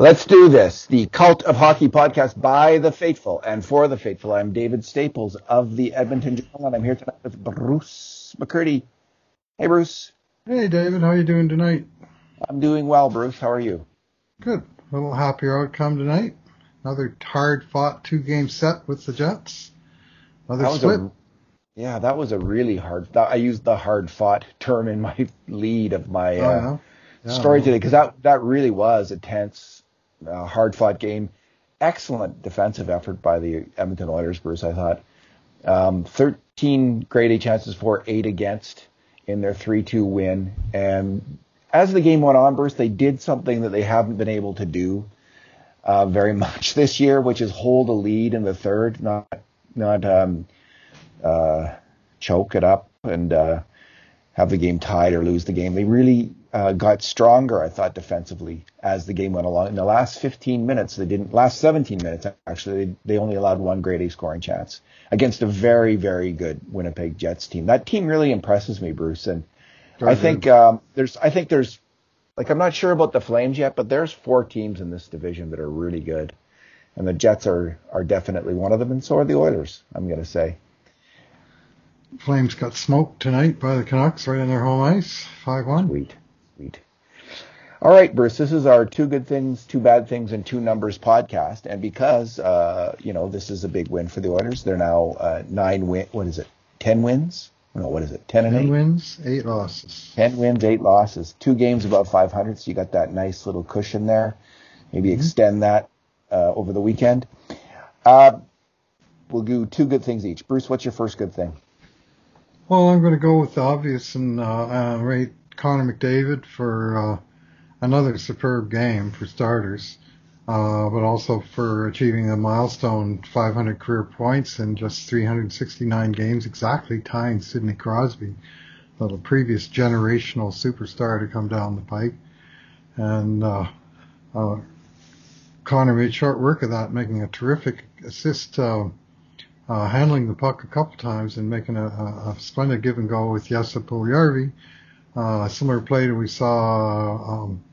Let's do this. The Cult of Hockey podcast by the faithful and for the faithful. I'm David Staples of the Edmonton Journal, and I'm here tonight with Bruce McCurdy. Hey, Bruce. Hey, David. How are you doing tonight? I'm doing well, Bruce. How are you? Good. A little happier outcome tonight. Another hard-fought two-game set with the Jets. Another split. A, yeah, that was a really hard. I used the hard-fought term in my lead of my oh, uh, yeah, story today because that that really was a tense uh, hard fought game. Excellent defensive effort by the Edmonton Oilers, Bruce, I thought. Um, 13 grade A chances for, 8 against in their 3 2 win. And as the game went on, Bruce, they did something that they haven't been able to do uh, very much this year, which is hold a lead in the third, not not um, uh, choke it up and uh, have the game tied or lose the game. They really uh, got stronger, I thought, defensively as the game went along. In the last 15 minutes, they didn't. Last 17 minutes, actually, they, they only allowed one grade A scoring chance against a very, very good Winnipeg Jets team. That team really impresses me, Bruce. And I think um, there's, I think there's, like, I'm not sure about the Flames yet, but there's four teams in this division that are really good, and the Jets are are definitely one of them, and so are the Oilers. I'm going to say. Flames got smoked tonight by the Canucks right on their home ice, five one. Sweet. Sweet. All right, Bruce, this is our two good things, two bad things, and two numbers podcast. And because, uh, you know, this is a big win for the Oilers, they're now uh, nine win. What is it? Ten wins? No, what is it? Ten and Ten eight. wins, eight losses. Ten wins, eight losses. Two games above 500, so you got that nice little cushion there. Maybe mm-hmm. extend that uh, over the weekend. Uh, we'll do two good things each. Bruce, what's your first good thing? Well, I'm going to go with the obvious and uh, uh, rate Connor McDavid for uh, another superb game for starters, uh, but also for achieving a milestone 500 career points in just 369 games, exactly tying Sidney Crosby, the previous generational superstar to come down the pike. And uh, uh, Connor made short work of that, making a terrific assist. Uh, uh, handling the puck a couple times and making a, a, a splendid give and go with Jesse Puljujarvi, uh, similar play that we saw um,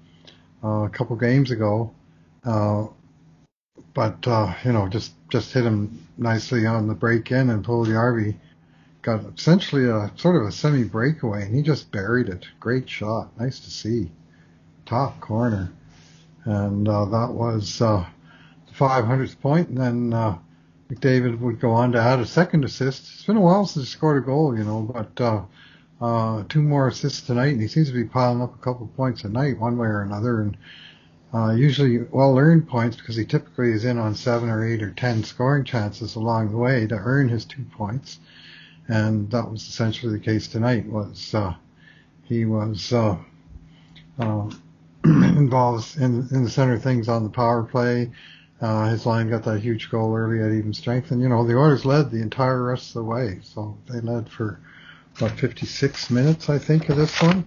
a couple games ago. Uh, but uh, you know, just just hit him nicely on the break in, and Puljujarvi got essentially a sort of a semi breakaway, and he just buried it. Great shot, nice to see, top corner, and uh, that was the 500th point, and then. McDavid would go on to add a second assist. It's been a while since he scored a goal, you know, but uh, uh, two more assists tonight, and he seems to be piling up a couple points a night, one way or another, and uh, usually well earned points because he typically is in on seven or eight or ten scoring chances along the way to earn his two points, and that was essentially the case tonight. Was uh, he was uh, uh, involved in in the center of things on the power play. Uh, his line got that huge goal early at even strength, and you know the Oilers led the entire rest of the way, so they led for about 56 minutes, I think, of this one.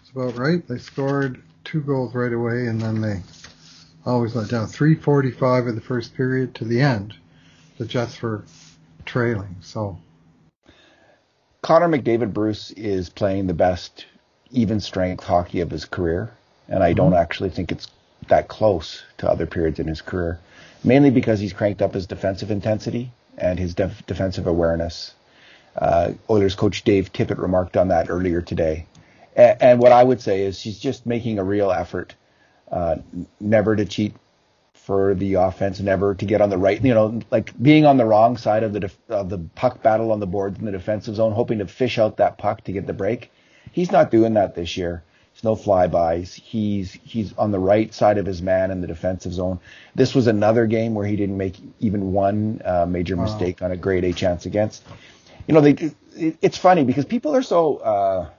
It's about right. They scored two goals right away, and then they always let down. 3:45 of the first period to the end. The Jets were trailing. So Connor McDavid Bruce is playing the best even strength hockey of his career, and I mm-hmm. don't actually think it's that close to other periods in his career, mainly because he's cranked up his defensive intensity and his def- defensive awareness. Uh, Oilers coach Dave Tippett remarked on that earlier today. And, and what I would say is he's just making a real effort, uh, never to cheat for the offense, never to get on the right, you know, like being on the wrong side of the def- of the puck battle on the boards in the defensive zone, hoping to fish out that puck to get the break. He's not doing that this year. There's no flybys. He's he's on the right side of his man in the defensive zone. This was another game where he didn't make even one uh, major wow. mistake on a grade A chance against you know, they, it, it's funny because people are so, uh,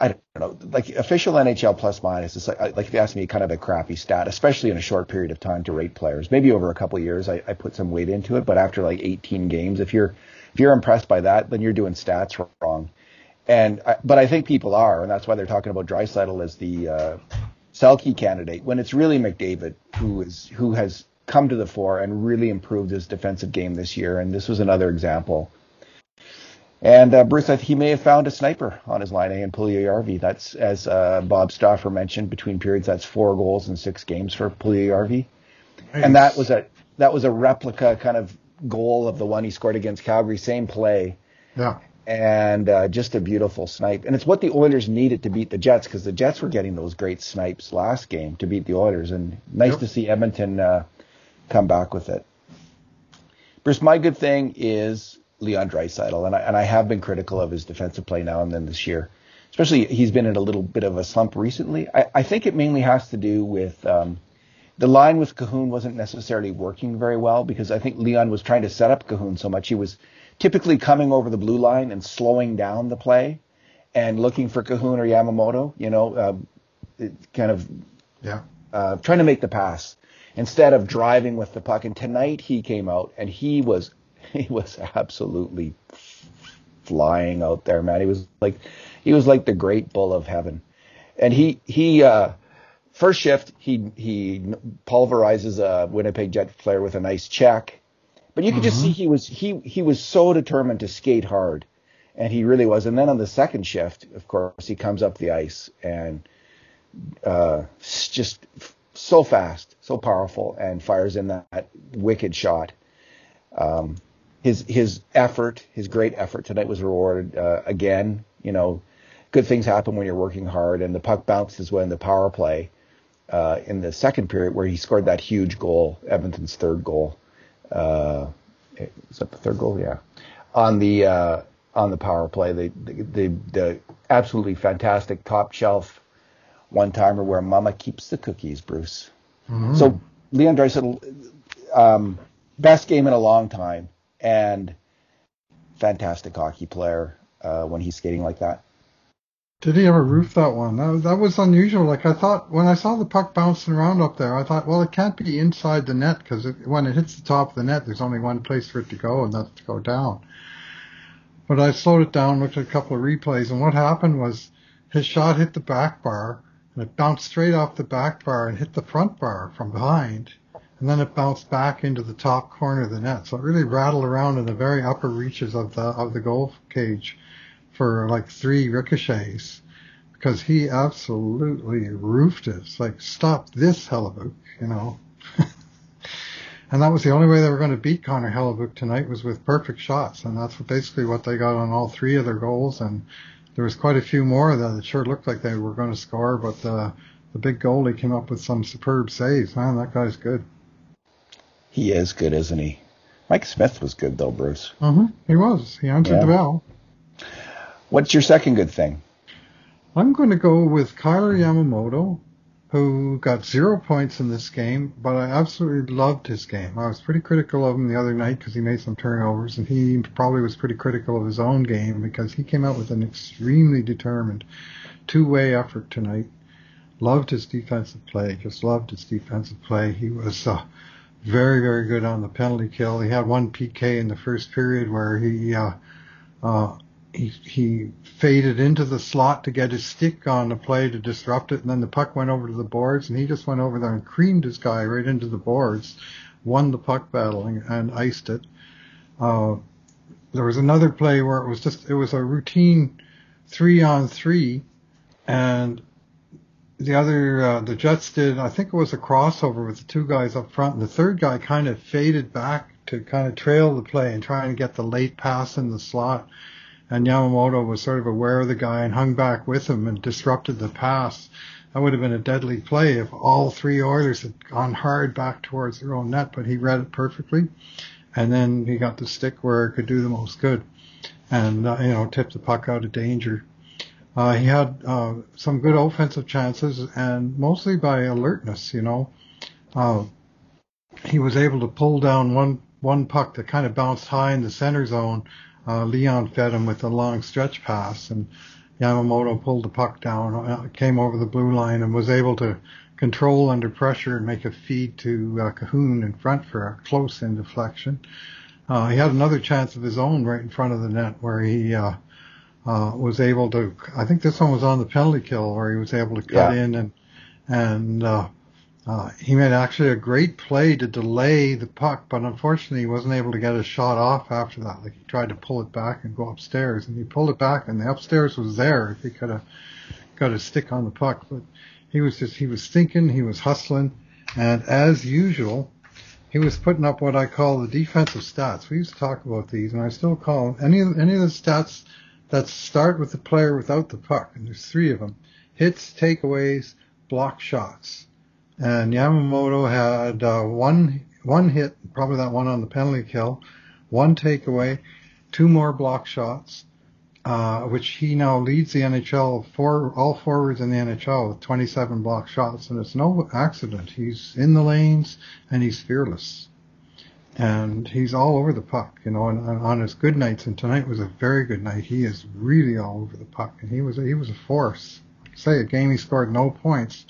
I don't know, like official NHL plus minus is like, like if you ask me, kind of a crappy stat, especially in a short period of time to rate players. Maybe over a couple years, I, I put some weight into it, but after like 18 games, if you're if you're impressed by that, then you're doing stats wrong. And I, but I think people are, and that's why they're talking about Draisaitl as the uh, Selke candidate when it's really McDavid who is who has come to the fore and really improved his defensive game this year. And this was another example. And uh, Bruce, he may have found a sniper on his line A in Puljujarvi. That's, as uh, Bob Stauffer mentioned, between periods, that's four goals in six games for Puljujarvi. Nice. And that was a that was a replica kind of goal of the one he scored against Calgary, same play. Yeah. And uh, just a beautiful snipe. And it's what the Oilers needed to beat the Jets because the Jets were getting those great snipes last game to beat the Oilers. And nice yep. to see Edmonton uh, come back with it. Bruce, my good thing is Leon Draisaitl, and I, and I have been critical of his defensive play now and then this year. Especially, he's been in a little bit of a slump recently. I, I think it mainly has to do with um, the line with Kahun wasn't necessarily working very well because I think Leon was trying to set up Kahun so much. He was typically coming over the blue line and slowing down the play and looking for Kahun or Yamamoto, you know, uh, kind of yeah. uh, trying to make the pass instead of driving with the puck. And tonight he came out and he was he was absolutely flying out there, man. He was like he was like the great bull of heaven, and he he. Uh, First shift, he he pulverizes a Winnipeg Jet player with a nice check, but you could mm-hmm. just see he was he he was so determined to skate hard, and he really was. And then on the second shift, of course, he comes up the ice and uh, just so fast, so powerful, and fires in that wicked shot. Um, his his effort, his great effort tonight was rewarded uh, again. You know, good things happen when you're working hard, and the puck bounces when the power play uh, in the second period where he scored that huge goal, Edmonton's third goal. Uh, is that the third goal? Yeah. On the uh, on the power play, the, the the, the absolutely fantastic top shelf one timer where Mama keeps the cookies, Bruce. Mm-hmm. So Leon Draisaitl, um, best game in a long time, and fantastic hockey player uh, when he's skating like that. Did he ever roof that one? That, that was unusual. Like I thought when I saw the puck bouncing around up there, I thought, well, it can't be inside the net because when it hits the top of the net, there's only one place for it to go, and that's to go down. But I slowed it down, looked at a couple of replays, and what happened was his shot hit the back bar, and it bounced straight off the back bar and hit the front bar from behind, and then it bounced back into the top corner of the net. So it really rattled around in the very upper reaches of the of the goal cage for like three ricochets because he absolutely roofed it. It's like, stop this Hellebuyck, you know. and that was the only way they were going to beat Connor Hellebuyck tonight was with perfect shots. And that's basically what they got on all three of their goals. And there was quite a few more that it sure looked like they were going to score, but uh, the big goalie came up with some superb saves. Man, that guy's good. He is good, isn't he? Mike Smith was good though, Bruce. Mm-hmm. He was. He answered yeah. the bell. What's your second good thing? I'm going to go with Kailer Yamamoto, who got zero points in this game, but I absolutely loved his game. I was pretty critical of him the other night because he made some turnovers, and he probably was pretty critical of his own game because he came out with an extremely determined two-way effort tonight. Loved his defensive play, just loved his defensive play. He was uh, very, very good on the penalty kill. He had one PK in the first period where he uh, uh, he, he faded into the slot to get his stick on the play to disrupt it, and then the puck went over to the boards, and he just went over there and creamed his guy right into the boards, won the puck battle, and, and iced it. Uh, there was another play where it was just it was a routine three on three, and the other uh, the Jets did I think it was a crossover with the two guys up front, and the third guy kind of faded back to kind of trail the play and try and get the late pass in the slot and Yamamoto was sort of aware of the guy and hung back with him and disrupted the pass. That would have been a deadly play if all three Oilers had gone hard back towards their own net, but he read it perfectly. And then he got the stick where it could do the most good and, uh, you know, tip the puck out of danger. Uh, he had uh, some good offensive chances and mostly by alertness, you know. Uh, he was able to pull down one, one puck that kind of bounced high in the center zone uh, Leon fed him with a long stretch pass, and Yamamoto pulled the puck down, uh, came over the blue line, and was able to control under pressure and make a feed to uh, Kahun in front for a close in deflection. Uh, he had another chance of his own right in front of the net where he uh, uh, was able to. I think this one was on the penalty kill where he was able to cut yeah. in and and uh, Uh, he made actually a great play to delay the puck, but unfortunately he wasn't able to get a shot off after that. Like he tried to pull it back and go upstairs, and he pulled it back, and the upstairs was there if he could have got a stick on the puck. But he was just he was thinking, he was hustling, and as usual, he was putting up what I call the defensive stats. We used to talk about these, and I still call them any any of the stats that start with the player without the puck, and there's three of them: hits, takeaways, block shots and Yamamoto had uh, one one hit, probably that one on the penalty kill, one takeaway, two more block shots, uh, which he now leads the NHL for all forwards in the NHL with 27 block shots, and it's no accident. He's in the lanes and he's fearless, and he's all over the puck, you know. And, and on his good nights, and tonight was a very good night. He is really all over the puck, and he was he was a force. say a game he scored no points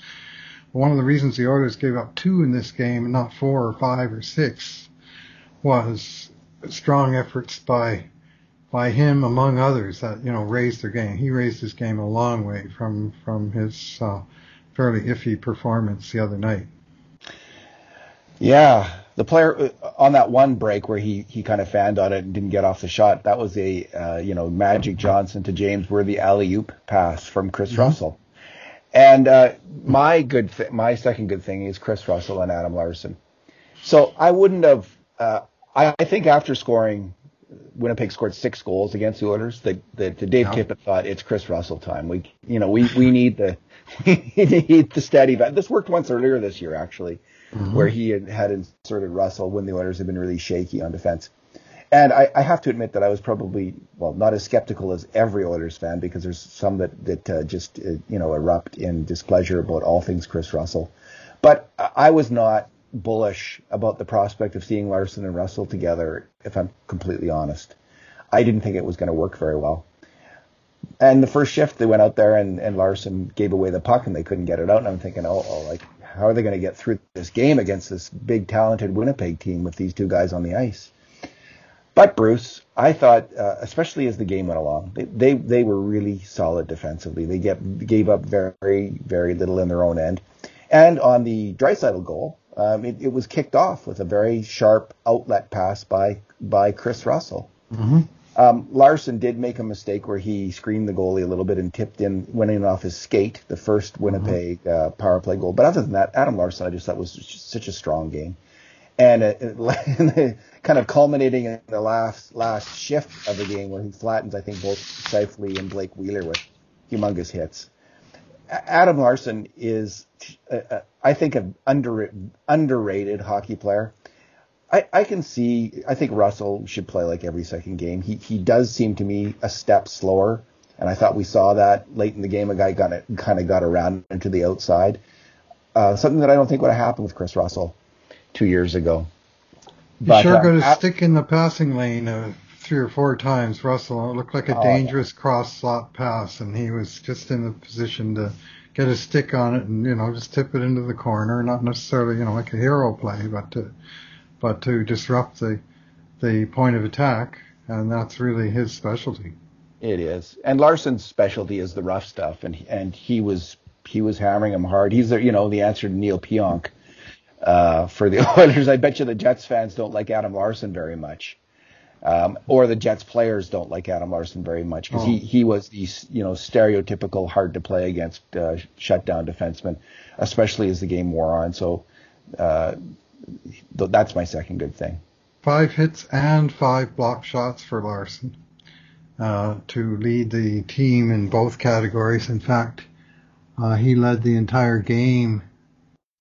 one of the reasons the Oilers gave up two in this game and not four or five or six was strong efforts by by him among others that you know raised their game. He raised his game a long way from from his uh, fairly iffy performance the other night. Yeah, the player uh, on that one break where he he kind of fanned on it and didn't get off the shot. That was a uh, you know Magic Johnson to James Worthy alley oop pass from Chris mm-hmm. Russell. And uh, my good, th- my second good thing is Chris Russell and Adam Larsson. So I wouldn't have. Uh, I, I, think after scoring, Winnipeg scored six goals against the Oilers. That the, Dave yeah. Tippett thought it's Chris Russell time. We, you know, we we need the we need the steady. This worked once earlier this year actually, mm-hmm. where he had, had inserted Russell when the Oilers had been really shaky on defense. And I, I, have to admit that I was probably well not as skeptical as every Oilers fan because there's some that that uh, just uh, you know erupt in displeasure about all things Chris Russell, but I was not bullish about the prospect of seeing Larsson and Russell together. If I'm completely honest, I didn't think it was going to work very well. And the first shift, they went out there and, and Larsson gave away the puck and they couldn't get it out. And I'm thinking, oh, oh like how are they going to get through this game against this big talented Winnipeg team with these two guys on the ice? But Bruce, I thought, uh, especially as the game went along, they, they, they were really solid defensively. They get, gave up very very little in their own end, and on the Draisaitl goal, um, it, it, was kicked off with a very sharp outlet pass by by Chris Russell. Mm-hmm. Um, Larsson did make a mistake where he screened the goalie a little bit and tipped in, went in off his skate, the first mm-hmm. Winnipeg mm-hmm. uh, power play goal. But other than that, Adam Larsson, I just thought was such a strong game and it, kind of culminating in the last last shift of the game where he flattens, I think, both Scheifele and Blake Wheeler with humongous hits. Adam Larsson is, uh, uh, I think, an under, underrated hockey player. I, I can see. I think Russell should play like every second game. He he does seem to me a step slower, and I thought we saw that late in the game. A guy got kind of got around into the outside. Uh, something that I don't think would have happened with Chris Russell two years ago. But, sure uh, got a stick in the passing lane uh, three or four times, Russell. It looked like a oh, dangerous cross slot pass, and he was just in the position to get a stick on it and you know just tip it into the corner. Not necessarily you know like a hero play, but to but to disrupt the the point of attack, and that's really his specialty. It is, and Larsson's specialty is the rough stuff, and and he was he was hammering him hard. He's the you know the answer to Neal Pionk uh, for the Oilers. I bet you the Jets fans don't like Adam Larsson very much. Um, or the Jets players don't like Adam Larsson very much because oh. he, he was the you know stereotypical hard to play against uh, shutdown defenseman, especially as the game wore on. So uh, th- that's my second good thing. Five hits and five block shots for Larsson uh, to lead the team in both categories. In fact, uh, he led the entire game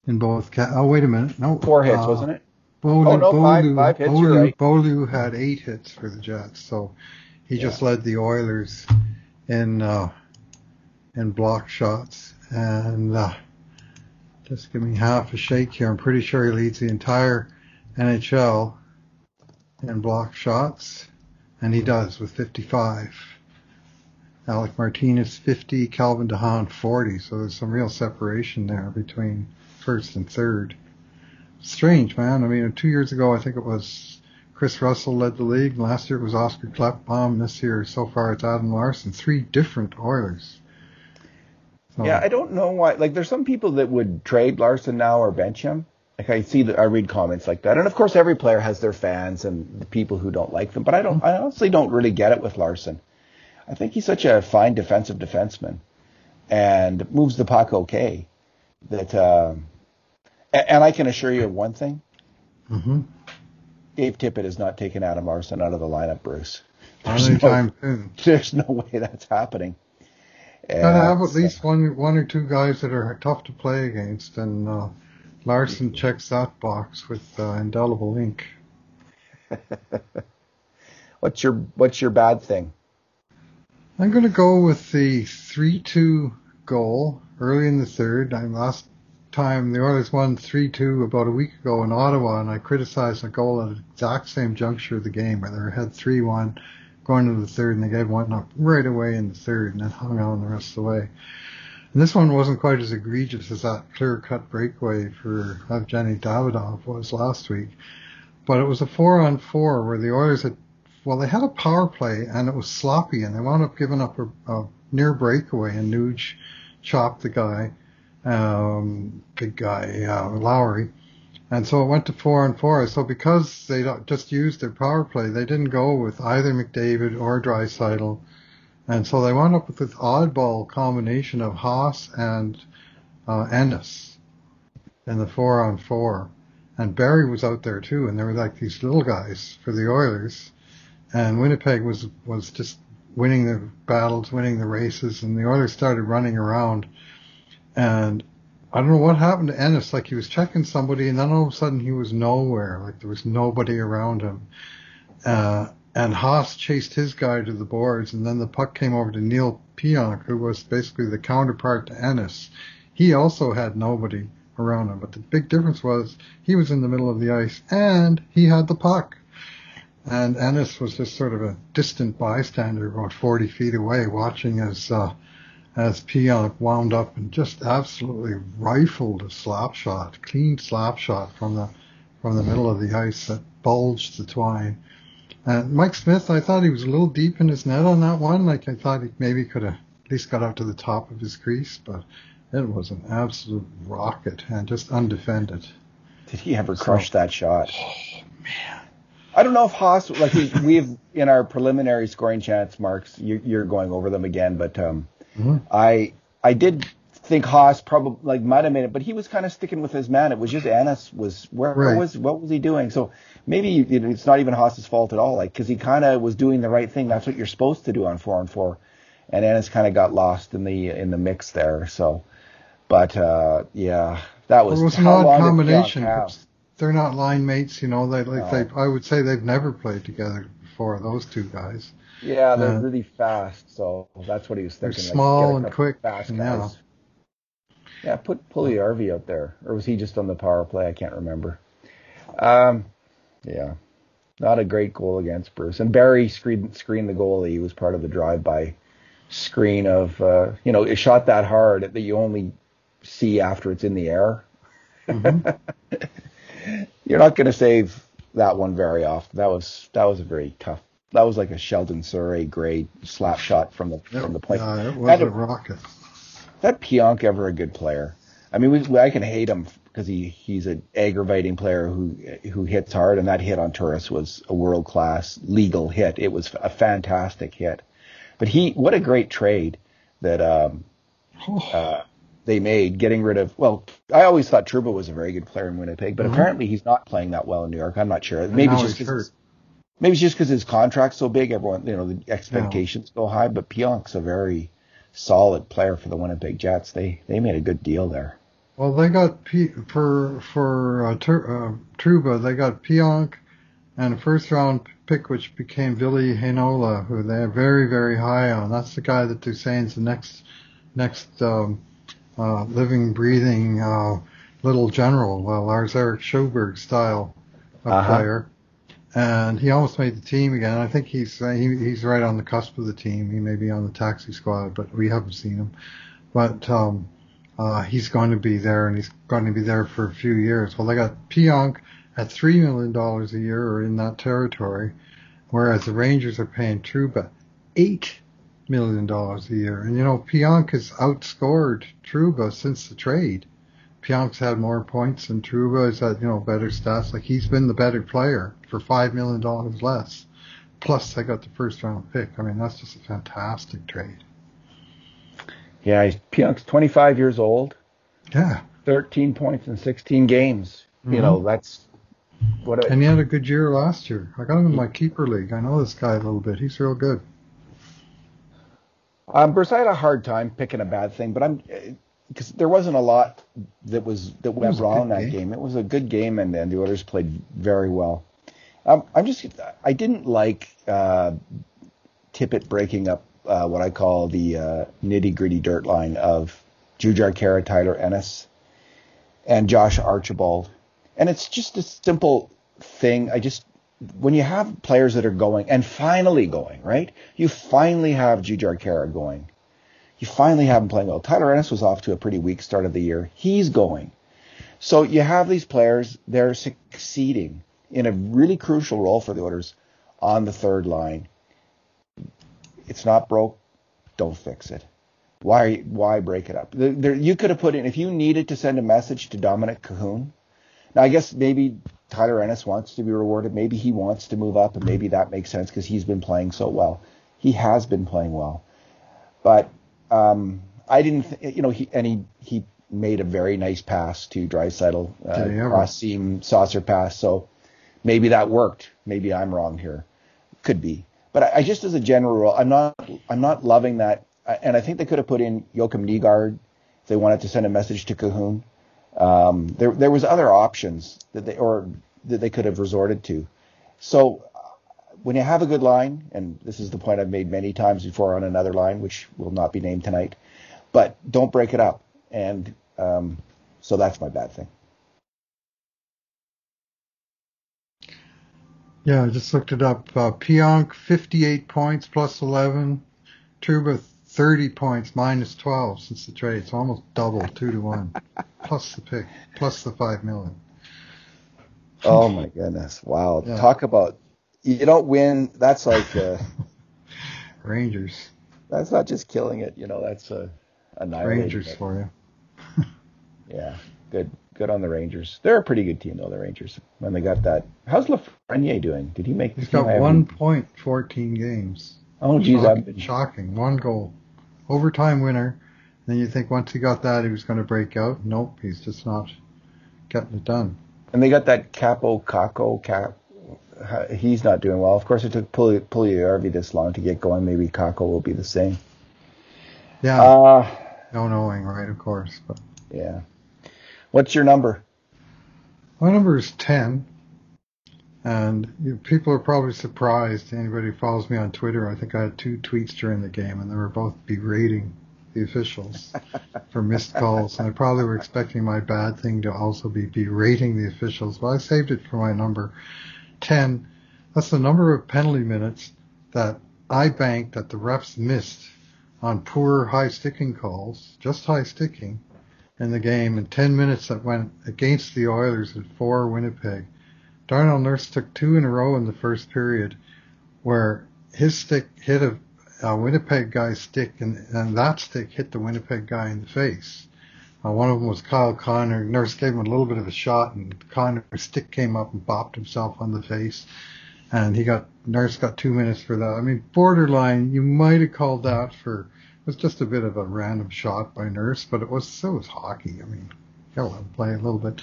in both. Ca- oh, wait a minute. No. Four hits, uh, wasn't it? Bolu, oh, no, Bolu, five, five hits, Bolu, right. Bolu had eight hits for the Jets, so he yeah. just led the Oilers in uh, in block shots. And uh, just give me half a shake here. I'm pretty sure he leads the entire NHL in block shots, and he does with 55. Alec Martinez 50, Calvin DeHaan 40. So there's some real separation there between first and third. Strange, man. I mean, two years ago, I think it was Chris Russell led the league. Last year it was Oscar Klefbom. This year, so far, it's Adam Larsson. Three different Oilers. So, Yeah, I don't know why. Like, there's some people that would trade Larsson now or bench him. Like, I see that I read comments like that, and of course, every player has their fans and the people who don't like them. But I don't. I honestly don't really get it with Larsson. I think he's such a fine defensive defenseman, and moves the puck okay. That, um, and I can assure you of one thing: hmm Dave Tippett has not taken Adam Larsson out of the lineup, Bruce. There's anytime no, soon. there's no way that's happening. Gotta have at least one one or two guys that are tough to play against, and uh, Larsson checks that box with uh, indelible ink. What's your What's your bad thing? I'm going to go with the 3-2 goal early in the third. I'm last time the Oilers won 3-2 about a week ago in Ottawa, and I criticized the goal at the exact same juncture of the game where they were ahead 3-1 going into the third, and they gave one up right away in the third, and then hung on the rest of the way. And this one wasn't quite as egregious as that clear-cut breakaway for Evgeny Dadonov was last week, but it was a four-on-four where the Oilers had well, they had a power play and it was sloppy, and they wound up giving up a, a near breakaway, and Nuge chopped the guy, um, big guy uh, Lowry, and so it went to four and four. So because they just used their power play, they didn't go with either McDavid or Draisaitl, and so they wound up with this oddball combination of Haas and uh, Ennis in the four on four. And Barrie was out there too, and there were like these little guys for the Oilers and Winnipeg was was just winning the battles, winning the races, and the Oilers started running around. And I don't know what happened to Ennis. Like he was checking somebody, and then all of a sudden he was nowhere. Like there was nobody around him. Uh, and Haas chased his guy to the boards, and then the puck came over to Neal Pionk, who was basically the counterpart to Ennis. He also had nobody around him, but the big difference was he was in the middle of the ice and he had the puck. And Ennis was just sort of a distant bystander, about 40 feet away, watching as uh, as Pionk wound up and just absolutely rifled a slap shot, clean slap shot from the from the middle of the ice that bulged the twine. And Mike Smith, I thought he was a little deep in his net on that one. Like I thought he maybe could have at least got out to the top of his crease, but it was an absolute rocket and just undefended. Did he ever So- crush that shot? Oh man. I don't know if Haas, like we, we've in our preliminary scoring chance marks, you, you're going over them again, but um, Mhm. I I did think Haas probably like might have made it, but he was kind of sticking with his man. It was just Ennis was where, where was what was he doing? So maybe you know, it's not even Haas's fault at all, like because he kind of was doing the right thing. That's what you're supposed to do on four on four, and Ennis kind of got lost in the in the mix there. So, but uh, yeah, that was It was an odd long did Pionk combination. They're not line mates, you know. They like No. they. I would say they've never played together before. Those two guys. Yeah, they're Yeah. really fast, so that's what he was thinking. They're thinking. like, small and quick, fast yeah. guys. Yeah, put Puljujarvi out there, or was he just on the power play? I can't remember. Um, yeah, not a great goal against Bruce. And Barrie screened screened the goalie. He was part of the drive-by screen of, uh, you know, it shot that hard that you only see after it's in the air. Mhm. You're not going to save that one very often. That was that was a very tough. That was like a Sheldon Souray grade slap shot from the from the point. Yeah, it was That- a rocket. that Pionk ever a good player? I mean, we, I can hate him because he he's an aggravating player who who hits hard, and that hit on Turris was a world class legal hit. It was a fantastic hit. But he, what a great trade that um, uh, they made, getting rid of. Well, I always thought Trouba was a very good player in Winnipeg, but Mhm. apparently he's not playing that well in New York. I'm not sure. Maybe just hurt. Maybe it's just because his contract's so big. Everyone, you know, the expectations go high. But Pionk's a very solid player for the Winnipeg Jets. They they made a good deal there. Well, they got P, for for uh, Tur, uh, Trouba. They got Pionk and a first round pick, which became Ville Heinola, who they're very very high on. That's the guy that Duchesne's the next next um, uh, living breathing uh, little general, uh, Lars-Erik Sjöberg style of Uh-huh. player. And he almost made the team again. I think he's uh, he, he's right on the cusp of the team. He may be on the taxi squad, but we haven't seen him. But um, uh, he's going to be there, and he's going to be there for a few years. Well, they got Pionk at three million dollars a year, or in that territory, whereas the Rangers are paying Trouba eight million dollars a year. And you know, Pionk has outscored Trouba since the trade. Pionk's had more points than Trouba He's had you know better stats. Like he's been the better player for five million dollars less. Plus, I got the first round pick. I mean, that's just a fantastic trade. Yeah, he's Pionk's 25 years old. Yeah. 13 points in 16 games. Mm-hmm. You know, that's what. A, and he had a good year last year. I got him in my keeper league. I know this guy a little bit. He's real good. Um, Bruce, I had a hard time picking a bad thing, but I'm because there wasn't a lot that was that went wrong in that game. game. It was a good game, and, and the Oilers played very well. Um, I'm just I didn't like uh, Tippett breaking up uh, what I call the uh, nitty gritty dirt line of Jujhar Khaira, Tyler Ennis, and Josh Archibald, and it's just a simple thing. I just when you have players that are going and finally going, right? You finally have Jujhar Khaira going. You finally have him playing well. Tyler Ennis was off to a pretty weak start of the year. He's going. So you have these players, they're succeeding in a really crucial role for the Oilers on the third line. It's not broke, don't fix it. Why why break it up? There, you could have put in if you needed to send a message to Dominic Kahun. Now I guess maybe Tyler Ennis wants to be rewarded. Maybe he wants to move up, and maybe that makes sense because he's been playing so well. He has been playing well, but um, I didn't, th- you know, he and he he made a very nice pass to Draisaitl, uh, cross seam saucer pass. So maybe that worked. Maybe I'm wrong here. Could be, but I, I just as a general rule, I'm not I'm not loving that. And I think they could have put in Joakim Nygard if they wanted to send a message to Kahun. Um, there there was other options that they or that they could have resorted to. So when you have a good line, and this is the point I've made many times before on another line, which will not be named tonight, but don't break it up. And um, so that's my bad thing. Yeah, I just looked it up. Uh, Pionk, 58 points plus 11. Trouba, 30 points minus 12 since the trade. It's almost double, 2 to 1. plus the pick, plus the 5 million. Oh my goodness! Wow, yeah. talk about you don't win. That's like uh, Rangers. That's not just killing it. You know, that's a Rangers it. for you. yeah, good, good on the Rangers. They're a pretty good team though. The Rangers when they got that. How's Lafreniere doing? Did he make? He's got one point fourteen games. Oh, geez, shocking, been... shocking. One goal, overtime winner. Then you think once he got that, he was going to break out. Nope, he's just not getting it done. And they got that Kaapo Kakko cap he's not doing well. Of course, it took Puljujarvi this long to get going. Maybe Kakko will be the same. Yeah. Uh, no knowing, right? Of course, but yeah. What's your number? My number is ten, and you, people are probably surprised. Anybody who follows me on Twitter, I think I had two tweets during the game, and they were both berating the officials for missed calls. And I probably were expecting my bad thing to also be berating the officials, but I saved it for my number. 10, that's the number of penalty minutes that I banked that the refs missed on poor high sticking calls, just high sticking in the game, and 10 minutes that went against the Oilers and for Winnipeg. Darnell Nurse took two in a row in the first period where his stick hit a, a Winnipeg guy's stick and, and that stick hit the Winnipeg guy in the face. Uh, one of them was Kyle Connor. Nurse gave him a little bit of a shot, and Connor's stick came up and bopped himself on the face. And he got Nurse got two minutes for that. I mean, borderline. You might have called that for. It was just a bit of a random shot by Nurse, but it was so was hockey. I mean, gotta let him play a little bit.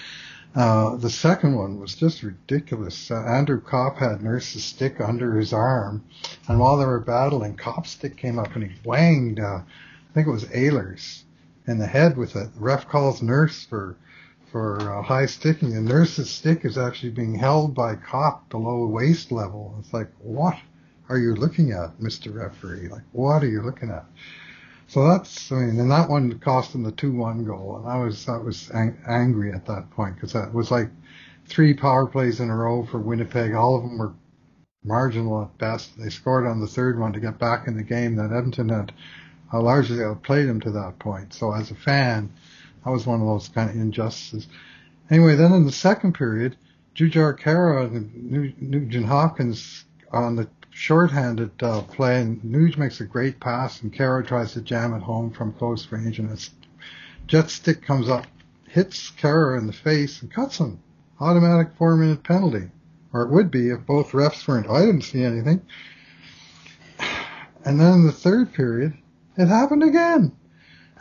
Uh, the second one was just ridiculous. Uh, Andrew Copp had Nurse's stick under his arm, and while they were battling, Copp's stick came up and he wanged. Uh, I think it was Ehlers in the head with it. The ref calls nurse for for uh, high sticking, and nurse's stick is actually being held by Copp below waist level. It's like, what are you looking at, Mister Referee? Like, what are you looking at? So that's, I mean, and that one cost him the two-one goal, and I was I was ang- angry at that point because that was like three power plays in a row for Winnipeg. All of them were marginal at best. They scored on the third one to get back in the game that Edmonton had I largely outplayed him to that point. So as a fan, that was one of those kind of injustices. Anyway, then in the second period, Jujhar Khaira and Nugent Hopkins on the shorthanded uh, play, and Nuge makes a great pass, and Khaira tries to jam it home from close range, and his jet stick comes up, hits Khaira in the face, and cuts him. Automatic four minute penalty, or it would be if both refs weren't. I didn't see anything. And then in the third period, it happened again.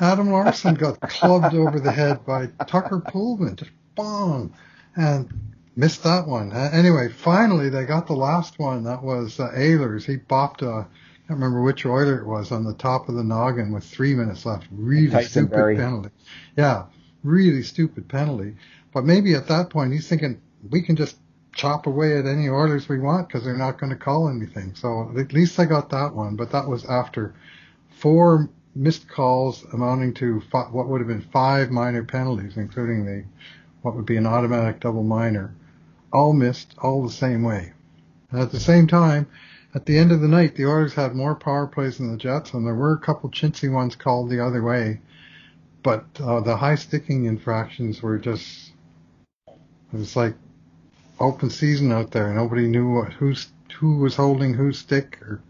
Adam Larsson got clubbed over the head by Tucker Poolman, just bong, and missed that one. Uh, anyway, finally they got the last one. That was uh, Ehlers. He bopped a, I can't remember which Oiler it was, on the top of the noggin with three minutes left. Really stupid penalty. Yeah, really stupid penalty. But maybe at that point he's thinking we can just chop away at any Oilers we want because they're not going to call anything. So at least I got that one. But that was after four missed calls amounting to five, what would have been five minor penalties, including the what would be an automatic double minor all missed, all the same way. And at the same time, at the end of the night, the Oilers had more power plays than the Jets, and there were a couple chintzy ones called the other way. But uh, the high sticking infractions were just, it was like open season out there. Nobody knew what, who's, who was holding whose stick, or,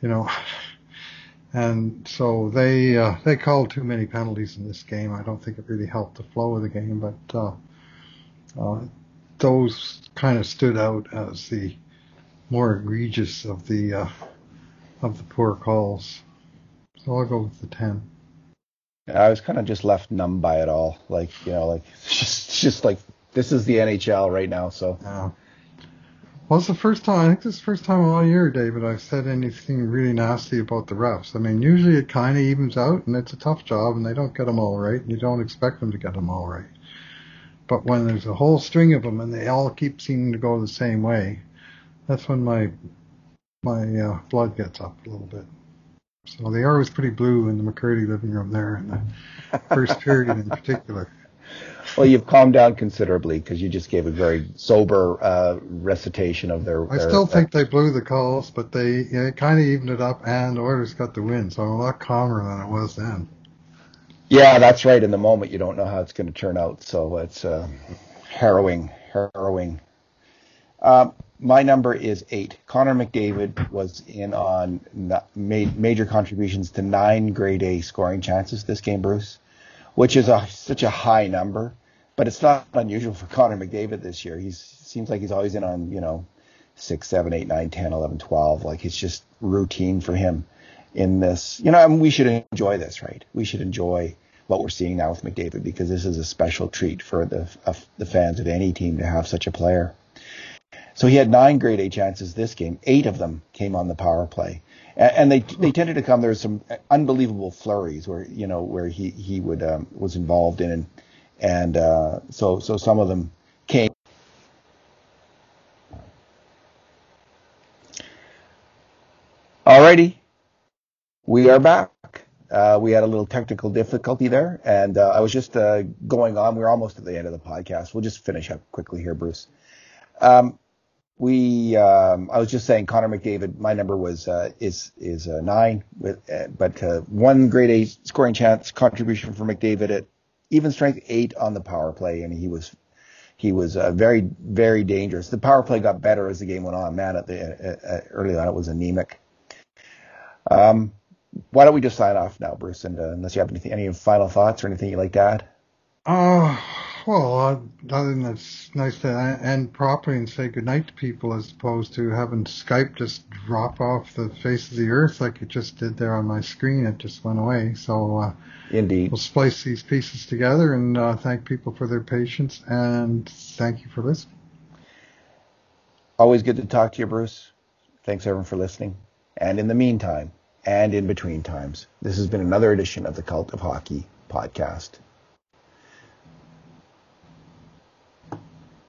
you know. And so they uh, they called too many penalties in this game. I don't think it really helped the flow of the game, but uh, uh, those kind of stood out as the more egregious of the uh, of the poor calls. So I'll go with the ten. I was kind of just left numb by it all. Like you know, like just just like this is the NHL right now. So. Yeah. Well, it's the first time. I think this is the first time all year, David, I've said anything really nasty about the refs. I mean, usually it kind of evens out, and it's a tough job, and they don't get them all right, and you don't expect them to get them all right. But when there's a whole string of them and they all keep seeming to go the same way, that's when my my uh, blood gets up a little bit. So the air was pretty blue in the McCurdy living room there in the first period in particular. Well, you've calmed down considerably because you just gave a very sober uh, recitation of their. I their, still think they blew the calls, but they you know, kind of evened it up, and Oilers got the win. So I'm a lot calmer than I was then. Yeah, that's right. In the moment, you don't know how it's going to turn out, so it's uh, harrowing, harrowing. Um, my number is eight. Connor McDavid was in on made major contributions to nine grade A scoring chances this game, Bruce, which is a, such a high number, but it's not unusual for Connor McDavid this year. He seems like he's always in on you know six, seven, eight, nine, ten, eleven, twelve. Like it's just routine for him in this. You know, I mean, we should enjoy this, right? We should enjoy what we're seeing now with McDavid because this is a special treat for the uh, the fans of any team to have such a player. So he had nine grade A chances this game. Eight of them came on the power play, and, they they tended to come. There some unbelievable flurries where you know where he he would um, was involved in, and, and uh, so so some of them came. Alrighty, we are back. Uh, we had a little technical difficulty there, and uh, I was just uh, going on. We're almost at the end of the podcast. We'll just finish up quickly here, Bruce. Um, we, um, I was just saying, Connor McDavid. My number was uh, is is nine, with, uh, but uh, one grade A scoring chance contribution for McDavid at even strength eight on the power play, and he was he was very very dangerous. The power play got better as the game went on. Man, at the early on it was anemic. Um, why don't we just sign off now, Bruce? And uh, unless you have anything, any final thoughts or anything you'd like to add? Uh, well, uh, other than it's nice to end properly and say goodnight to people as opposed to having Skype just drop off the face of the earth like it just did there on my screen. It just went away. So, uh, indeed, we'll splice these pieces together and uh, thank people for their patience and thank you for listening. Always good to talk to you, Bruce. Thanks everyone for listening. And in the meantime, and in between times. This has been another edition of the Cult of Hockey podcast.